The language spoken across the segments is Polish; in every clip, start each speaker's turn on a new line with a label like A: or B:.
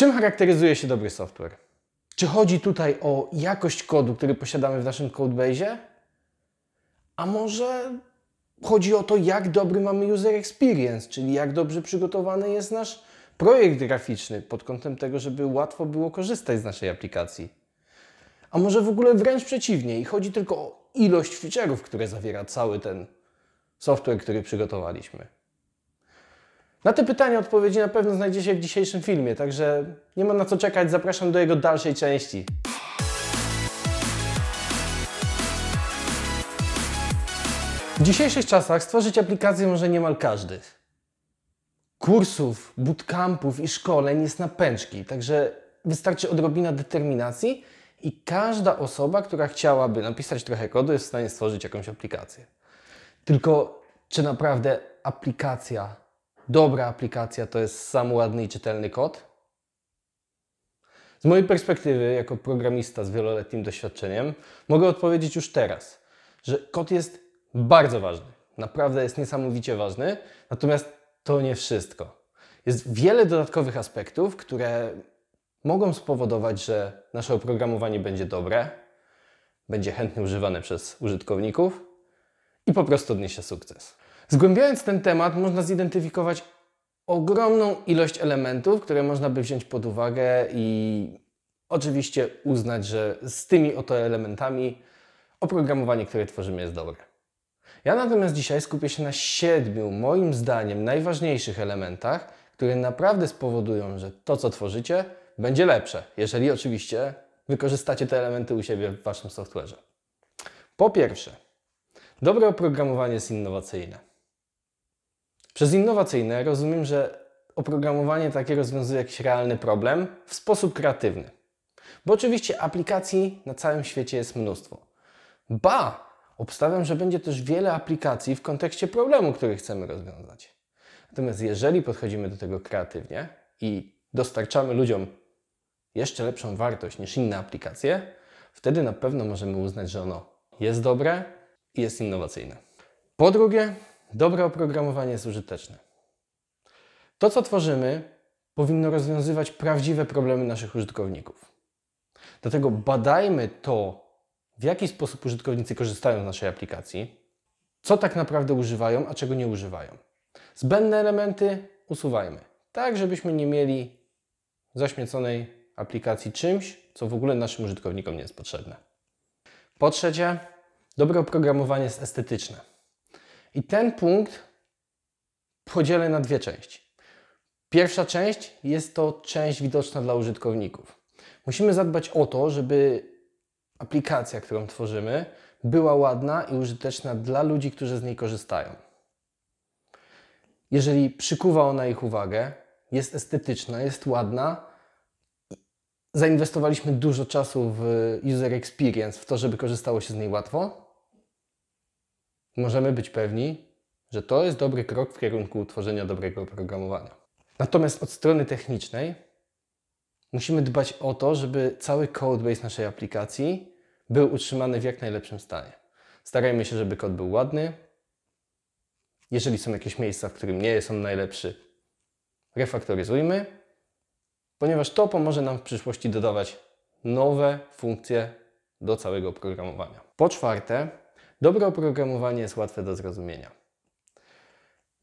A: Czym charakteryzuje się dobry software? Czy chodzi tutaj o jakość kodu, który posiadamy w naszym codebase? A może chodzi o to, jak dobry mamy user experience, czyli jak dobrze przygotowany jest nasz projekt graficzny pod kątem tego, żeby łatwo było korzystać z naszej aplikacji. A może w ogóle wręcz przeciwnie i chodzi tylko o ilość feature'ów, które zawiera cały ten software, który przygotowaliśmy. Na te pytania odpowiedzi na pewno znajdziecie w dzisiejszym filmie, także nie ma na co czekać, zapraszam do jego dalszej części. W dzisiejszych czasach stworzyć aplikację może niemal każdy. Kursów, bootcampów i szkoleń jest na pęczki, także wystarczy odrobina determinacji i każda osoba, która chciałaby napisać trochę kodu, jest w stanie stworzyć jakąś aplikację. Tylko czy naprawdę aplikacja, dobra aplikacja to jest sam ładny i czytelny kod? Z mojej perspektywy, jako programista z wieloletnim doświadczeniem, mogę odpowiedzieć już teraz, że kod jest bardzo ważny. Naprawdę jest niesamowicie ważny, natomiast to nie wszystko. Jest wiele dodatkowych aspektów, które mogą spowodować, że nasze oprogramowanie będzie dobre, będzie chętnie używane przez użytkowników i po prostu odniesie sukces. Zgłębiając ten temat, można zidentyfikować ogromną ilość elementów, które można by wziąć pod uwagę i oczywiście uznać, że z tymi oto elementami oprogramowanie, które tworzymy, jest dobre. Ja natomiast dzisiaj skupię się na siedmiu, moim zdaniem, najważniejszych elementach, które naprawdę spowodują, że to, co tworzycie, będzie lepsze, jeżeli oczywiście wykorzystacie te elementy u siebie w Waszym software'ze. Po pierwsze, dobre oprogramowanie jest innowacyjne. Przez innowacyjne rozumiem, że oprogramowanie takie rozwiązuje jakiś realny problem w sposób kreatywny. Bo oczywiście aplikacji na całym świecie jest mnóstwo. Ba, obstawiam, że będzie też wiele aplikacji w kontekście problemu, który chcemy rozwiązać. Natomiast jeżeli podchodzimy do tego kreatywnie i dostarczamy ludziom jeszcze lepszą wartość niż inne aplikacje, wtedy na pewno możemy uznać, że ono jest dobre i jest innowacyjne. Po drugie, dobre oprogramowanie jest użyteczne. To, co tworzymy, powinno rozwiązywać prawdziwe problemy naszych użytkowników. Dlatego badajmy to, w jaki sposób użytkownicy korzystają z naszej aplikacji, co tak naprawdę używają, a czego nie używają. Zbędne elementy usuwajmy, tak żebyśmy nie mieli zaśmieconej aplikacji czymś, co w ogóle naszym użytkownikom nie jest potrzebne. Po trzecie, dobre oprogramowanie jest estetyczne. I ten punkt podzielę na dwie części. Pierwsza część jest to część widoczna dla użytkowników. Musimy zadbać o to, żeby aplikacja, którą tworzymy, była ładna i użyteczna dla ludzi, którzy z niej korzystają. Jeżeli przykuwa ona ich uwagę, jest estetyczna, jest ładna, zainwestowaliśmy dużo czasu w user experience, w to, żeby korzystało się z niej łatwo, możemy być pewni, że to jest dobry krok w kierunku tworzenia dobrego oprogramowania. Natomiast od strony technicznej musimy dbać o to, żeby cały codebase naszej aplikacji był utrzymany w jak najlepszym stanie. Starajmy się, żeby kod był ładny. Jeżeli są jakieś miejsca, w którym nie jest on najlepszy, refaktoryzujmy, ponieważ to pomoże nam w przyszłości dodawać nowe funkcje do całego oprogramowania. Po czwarte, dobre oprogramowanie jest łatwe do zrozumienia.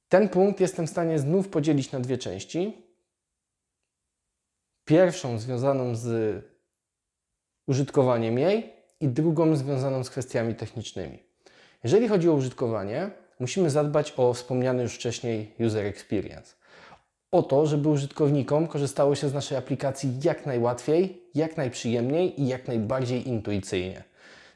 A: Ten punkt jestem w stanie znów podzielić na dwie części. Pierwszą związaną z użytkowaniem jej i drugą związaną z kwestiami technicznymi. Jeżeli chodzi o użytkowanie, musimy zadbać o wspomniany już wcześniej user experience. O to, żeby użytkownikom korzystało się z naszej aplikacji jak najłatwiej, jak najprzyjemniej i jak najbardziej intuicyjnie.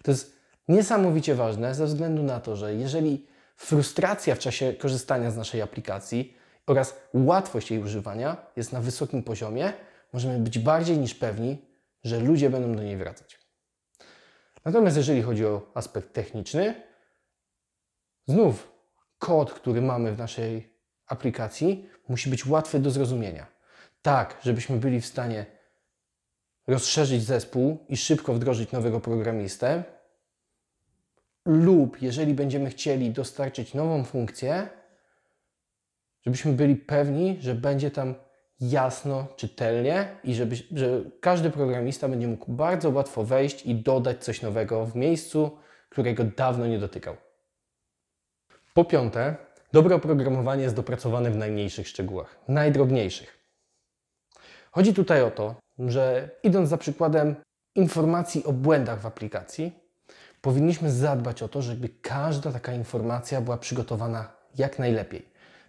A: To jest niesamowicie ważne ze względu na to, że jeżeli frustracja w czasie korzystania z naszej aplikacji oraz łatwość jej używania jest na wysokim poziomie, możemy być bardziej niż pewni, że ludzie będą do niej wracać. Natomiast jeżeli chodzi o aspekt techniczny, znów kod, który mamy w naszej aplikacji, musi być łatwy do zrozumienia. Tak, żebyśmy byli w stanie rozszerzyć zespół i szybko wdrożyć nowego programistę, lub jeżeli będziemy chcieli dostarczyć nową funkcję, żebyśmy byli pewni, że będzie tam jasno, czytelnie i żeby, że każdy programista będzie mógł bardzo łatwo wejść i dodać coś nowego w miejscu, którego dawno nie dotykał. Po piąte, dobre oprogramowanie jest dopracowane w najmniejszych szczegółach, najdrobniejszych. Chodzi tutaj o to, że idąc za przykładem informacji o błędach w aplikacji, powinniśmy zadbać o to, żeby każda taka informacja była przygotowana jak najlepiej.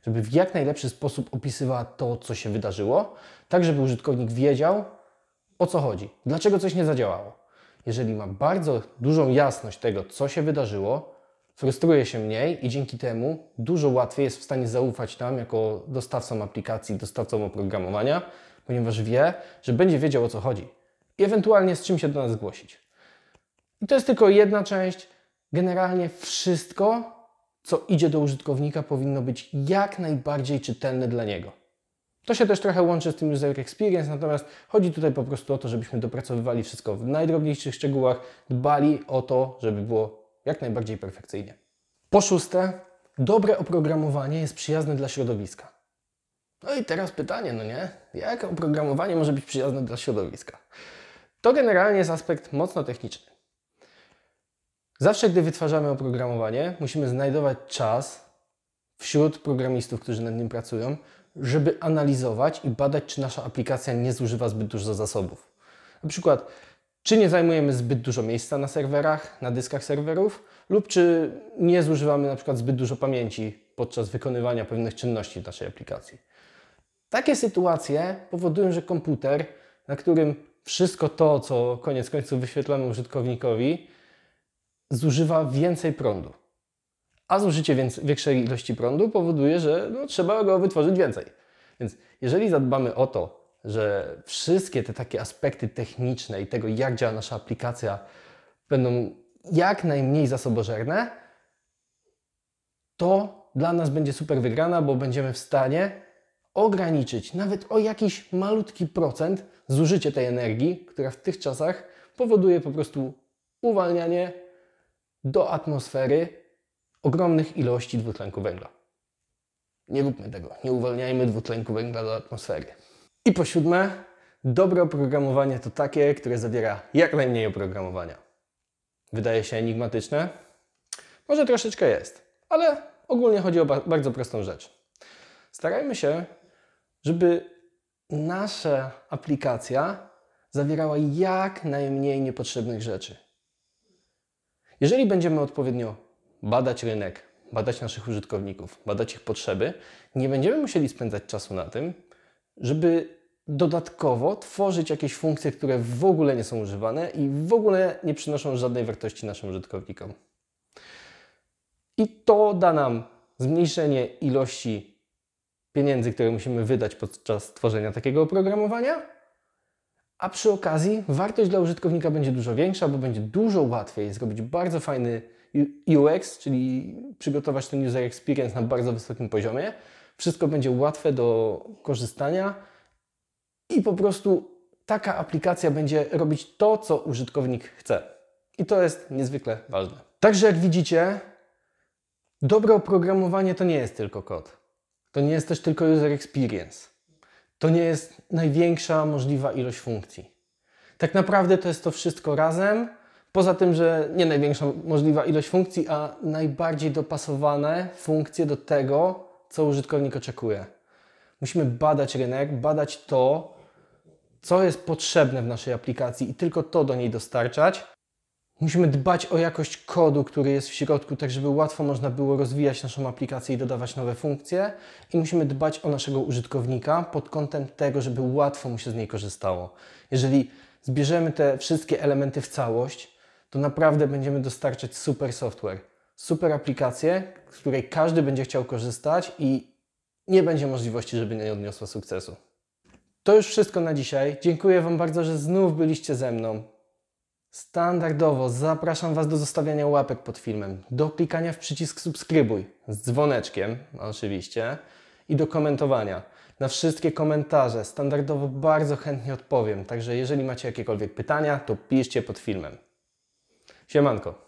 A: Żeby w jak najlepszy sposób opisywała to, co się wydarzyło, tak żeby użytkownik wiedział, o co chodzi, dlaczego coś nie zadziałało. Jeżeli ma bardzo dużą jasność tego, co się wydarzyło, frustruje się mniej i dzięki temu dużo łatwiej jest w stanie zaufać nam jako dostawcom aplikacji, dostawcom oprogramowania, ponieważ wie, że będzie wiedział o co chodzi i ewentualnie z czym się do nas zgłosić. I to jest tylko jedna część. Generalnie wszystko, co idzie do użytkownika, powinno być jak najbardziej czytelne dla niego. To się też trochę łączy z tym user experience, natomiast chodzi tutaj po prostu o to, żebyśmy dopracowywali wszystko w najdrobniejszych szczegółach, dbali o to, żeby było jak najbardziej perfekcyjnie. Po szóste, dobre oprogramowanie jest przyjazne dla środowiska. No i teraz pytanie, no nie? Jak oprogramowanie może być przyjazne dla środowiska? To generalnie jest aspekt mocno techniczny. Zawsze, gdy wytwarzamy oprogramowanie, musimy znajdować czas wśród programistów, którzy nad nim pracują, żeby analizować i badać, czy nasza aplikacja nie zużywa zbyt dużo zasobów. Na przykład, czy nie zajmujemy zbyt dużo miejsca na serwerach, na dyskach serwerów, lub czy nie zużywamy na przykład zbyt dużo pamięci podczas wykonywania pewnych czynności w naszej aplikacji. Takie sytuacje powodują, że komputer, na którym wszystko to, co koniec końców wyświetlamy użytkownikowi, zużywa więcej prądu. A zużycie większej ilości prądu powoduje, że no, trzeba go wytworzyć więcej. Więc jeżeli zadbamy o to, że wszystkie te takie aspekty techniczne i tego, jak działa nasza aplikacja, będą jak najmniej zasobożerne, to dla nas będzie super wygrana, bo będziemy w stanie ograniczyć nawet o jakiś malutki procent zużycie tej energii, która w tych czasach powoduje po prostu uwalnianie do atmosfery ogromnych ilości dwutlenku węgla. Nie róbmy tego, nie uwalniajmy dwutlenku węgla do atmosfery. I po siódme, dobre oprogramowanie to takie, które zawiera jak najmniej oprogramowania. Wydaje się enigmatyczne? Może troszeczkę jest, ale ogólnie chodzi o bardzo prostą rzecz. Starajmy się, żeby nasza aplikacja zawierała jak najmniej niepotrzebnych rzeczy. Jeżeli będziemy odpowiednio badać rynek, badać naszych użytkowników, badać ich potrzeby, nie będziemy musieli spędzać czasu na tym, żeby dodatkowo tworzyć jakieś funkcje, które w ogóle nie są używane i w ogóle nie przynoszą żadnej wartości naszym użytkownikom. I to da nam zmniejszenie ilości pieniędzy, które musimy wydać podczas tworzenia takiego oprogramowania, a przy okazji wartość dla użytkownika będzie dużo większa, bo będzie dużo łatwiej zrobić bardzo fajny UX, czyli przygotować ten user experience na bardzo wysokim poziomie. Wszystko będzie łatwe do korzystania i po prostu taka aplikacja będzie robić to, co użytkownik chce. I to jest niezwykle ważne. Także jak widzicie, dobre oprogramowanie to nie jest tylko kod. To nie jest też tylko user experience. To nie jest największa możliwa ilość funkcji. Tak naprawdę to jest to wszystko razem, poza tym, że nie największa możliwa ilość funkcji, a najbardziej dopasowane funkcje do tego, co użytkownik oczekuje. Musimy badać rynek, badać to, co jest potrzebne w naszej aplikacji i tylko to do niej dostarczać. Musimy dbać o jakość kodu, który jest w środku, tak żeby łatwo można było rozwijać naszą aplikację i dodawać nowe funkcje. I musimy dbać o naszego użytkownika pod kątem tego, żeby łatwo mu się z niej korzystało. Jeżeli zbierzemy te wszystkie elementy w całość, to naprawdę będziemy dostarczać super software, super aplikację, z której każdy będzie chciał korzystać i nie będzie możliwości, żeby nie odniosła sukcesu. To już wszystko na dzisiaj. Dziękuję Wam bardzo, że znów byliście ze mną. Standardowo zapraszam Was do zostawiania łapek pod filmem, do klikania w przycisk subskrybuj z dzwoneczkiem oczywiście i do komentowania. Na wszystkie komentarze standardowo bardzo chętnie odpowiem, także jeżeli macie jakiekolwiek pytania, to piszcie pod filmem. Siemanko.